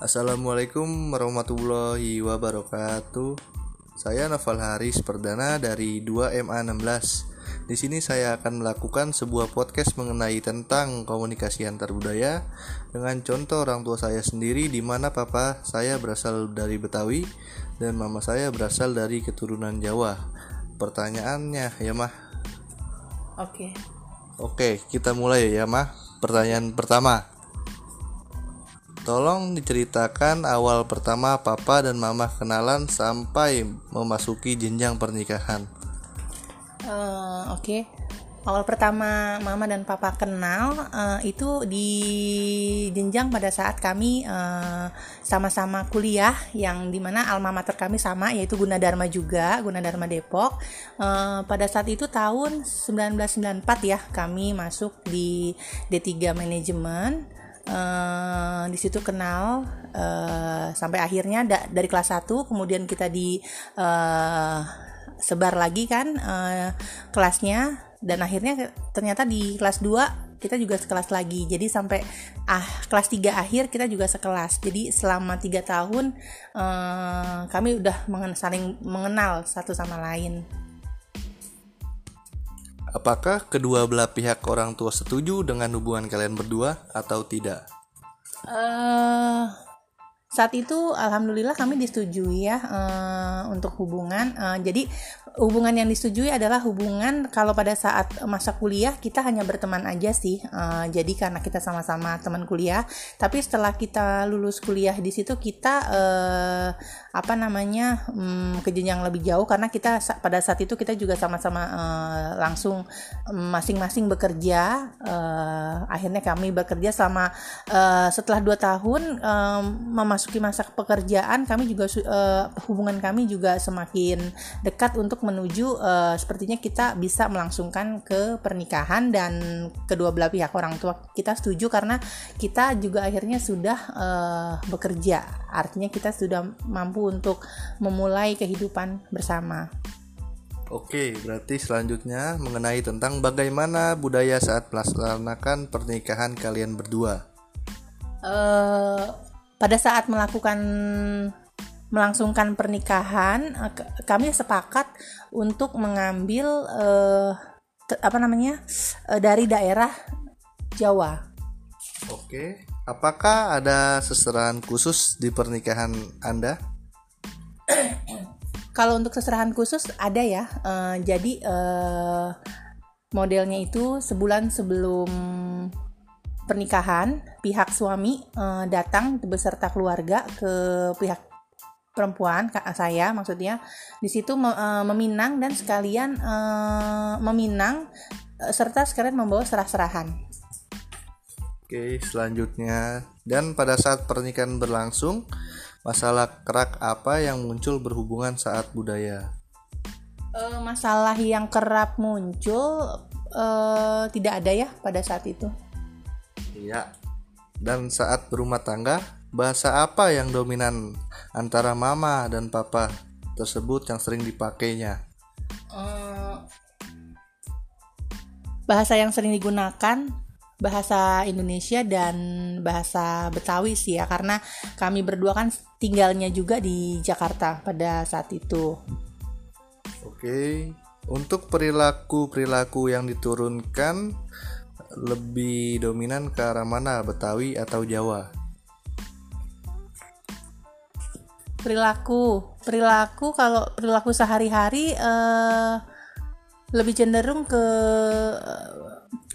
Assalamualaikum warahmatullahi wabarakatuh. Saya Noval Haris Perdana dari 2MA16. Di sini saya akan melakukan sebuah podcast mengenai tentang komunikasi antar budaya dengan contoh orang tua saya sendiri di mana papa saya berasal dari Betawi dan mama saya berasal dari keturunan Jawa. Pertanyaannya ya mah. Oke. Oke, kita mulai ya mah. Pertanyaan pertama. Tolong diceritakan awal pertama papa dan mama kenalan sampai memasuki jenjang pernikahan. Uh, Oke. Okay. Awal pertama mama dan papa kenal uh, itu di jenjang pada saat kami sama-sama uh, kuliah yang di mana alma mater kami sama yaitu Gunadarma juga Gunadarma Depok. Uh, pada saat itu tahun 1994 ya kami masuk di D3 manajemen uh, di situ kenal uh, sampai akhirnya da dari kelas 1 kemudian kita di uh, sebar lagi kan uh, kelasnya. Dan akhirnya ternyata di kelas 2 kita juga sekelas lagi. Jadi sampai ah kelas 3 akhir kita juga sekelas. Jadi selama tiga tahun uh, kami udah mengen saling mengenal satu sama lain Apakah kedua belah pihak orang tua setuju dengan hubungan kalian berdua atau tidak? Uh, saat itu alhamdulillah kami disetujui ya uh, untuk hubungan. Uh, jadi hubungan yang disetujui adalah hubungan kalau pada saat masa kuliah kita hanya berteman aja sih uh, jadi karena kita sama-sama teman kuliah tapi setelah kita lulus kuliah di situ kita uh, apa namanya um, ke lebih jauh karena kita pada saat itu kita juga sama-sama uh, langsung masing-masing bekerja uh, akhirnya kami bekerja selama uh, setelah dua tahun um, memasuki masa pekerjaan kami juga uh, hubungan kami juga semakin dekat untuk menuju uh, sepertinya kita bisa melangsungkan ke pernikahan dan kedua belah pihak orang tua kita setuju karena kita juga akhirnya sudah uh, bekerja artinya kita sudah mampu untuk memulai kehidupan bersama. Oke, berarti selanjutnya mengenai tentang bagaimana budaya saat melaksanakan pernikahan kalian berdua. Uh, pada saat melakukan melangsungkan pernikahan eh, kami sepakat untuk mengambil uh, apa namanya uh, dari daerah Jawa. Oke, apakah ada seserahan khusus di pernikahan Anda? Kalau untuk seserahan khusus ada ya. Uh, jadi uh, modelnya itu sebulan sebelum pernikahan pihak suami uh, datang beserta keluarga ke pihak perempuan kak saya maksudnya di situ uh, meminang dan sekalian uh, meminang uh, serta sekalian membawa serah-serahan. Oke, selanjutnya dan pada saat pernikahan berlangsung, masalah kerak apa yang muncul berhubungan saat budaya? Uh, masalah yang kerap muncul uh, tidak ada ya pada saat itu. Iya. Dan saat berumah tangga, bahasa apa yang dominan antara mama dan papa tersebut yang sering dipakainya? Uh, bahasa yang sering digunakan bahasa Indonesia dan bahasa Betawi sih ya karena kami berdua kan tinggalnya juga di Jakarta pada saat itu. Oke, untuk perilaku-perilaku yang diturunkan lebih dominan ke arah mana? Betawi atau Jawa? perilaku. Perilaku kalau perilaku sehari-hari uh, lebih cenderung ke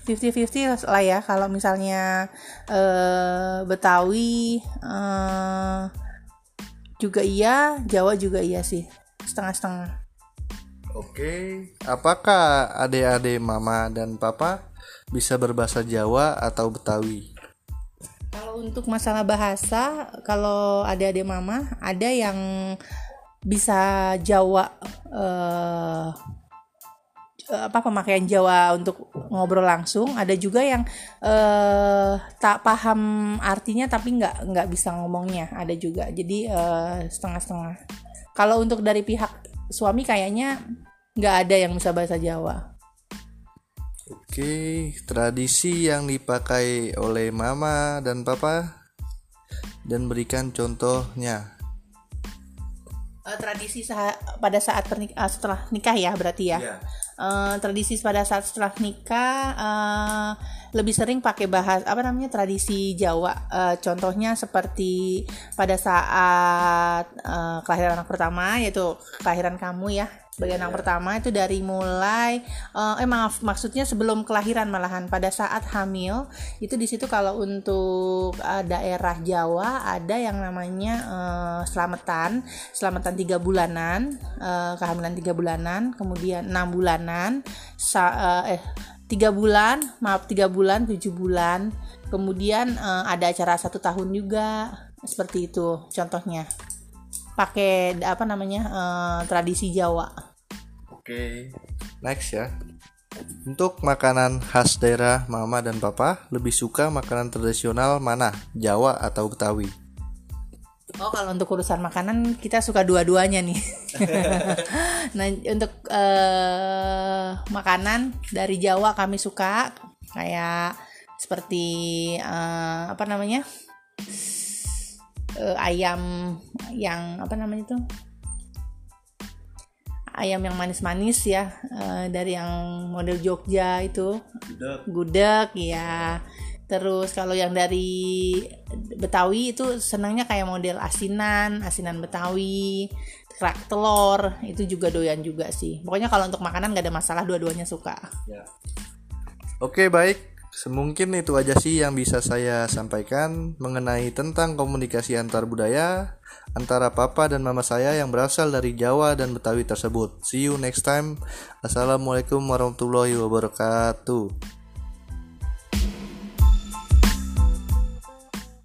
50-50 lah ya. Kalau misalnya uh, Betawi uh, juga iya Jawa juga iya sih. Setengah-setengah Oke, apakah adik-adik mama dan papa bisa berbahasa Jawa atau Betawi? Kalau untuk masalah bahasa, kalau ada adik mama, ada yang bisa Jawa uh, apa pemakaian Jawa untuk ngobrol langsung. Ada juga yang uh, tak paham artinya tapi nggak nggak bisa ngomongnya. Ada juga. Jadi uh, setengah-setengah. Kalau untuk dari pihak suami kayaknya nggak ada yang bisa bahasa Jawa Oke, tradisi yang dipakai oleh mama dan papa dan berikan contohnya. Uh, tradisi pada saat pernik uh, setelah nikah ya berarti ya. Yeah. Uh, tradisi pada saat setelah nikah uh, lebih sering pakai bahas apa namanya tradisi Jawa. Uh, contohnya seperti pada saat uh, kelahiran anak pertama yaitu kelahiran kamu ya sebagai anak pertama itu dari mulai uh, eh maaf maksudnya sebelum kelahiran malahan. Pada saat hamil itu di situ kalau untuk uh, daerah Jawa ada yang namanya uh, selamatan selamatan tiga bulanan uh, kehamilan tiga bulanan kemudian enam bulanan sa uh, eh tiga bulan maaf tiga bulan tujuh bulan kemudian uh, ada acara satu tahun juga seperti itu contohnya pakai apa namanya uh, tradisi Jawa. Oke, next ya. Untuk makanan khas daerah mama dan papa, lebih suka makanan tradisional mana? Jawa atau Betawi? Oh, kalau untuk urusan makanan kita suka dua-duanya nih. nah, untuk uh, makanan dari Jawa kami suka kayak seperti uh, apa namanya? uh, ayam yang apa namanya itu ayam yang manis-manis ya uh, dari yang model Jogja itu gudeg ya terus kalau yang dari Betawi itu senangnya kayak model asinan asinan Betawi kerak telur itu juga doyan juga sih pokoknya kalau untuk makanan gak ada masalah dua-duanya suka ya. oke baik Semungkin itu aja sih yang bisa saya sampaikan mengenai tentang komunikasi antar budaya antara papa dan mama saya yang berasal dari Jawa dan Betawi tersebut. See you next time. Assalamualaikum warahmatullahi wabarakatuh.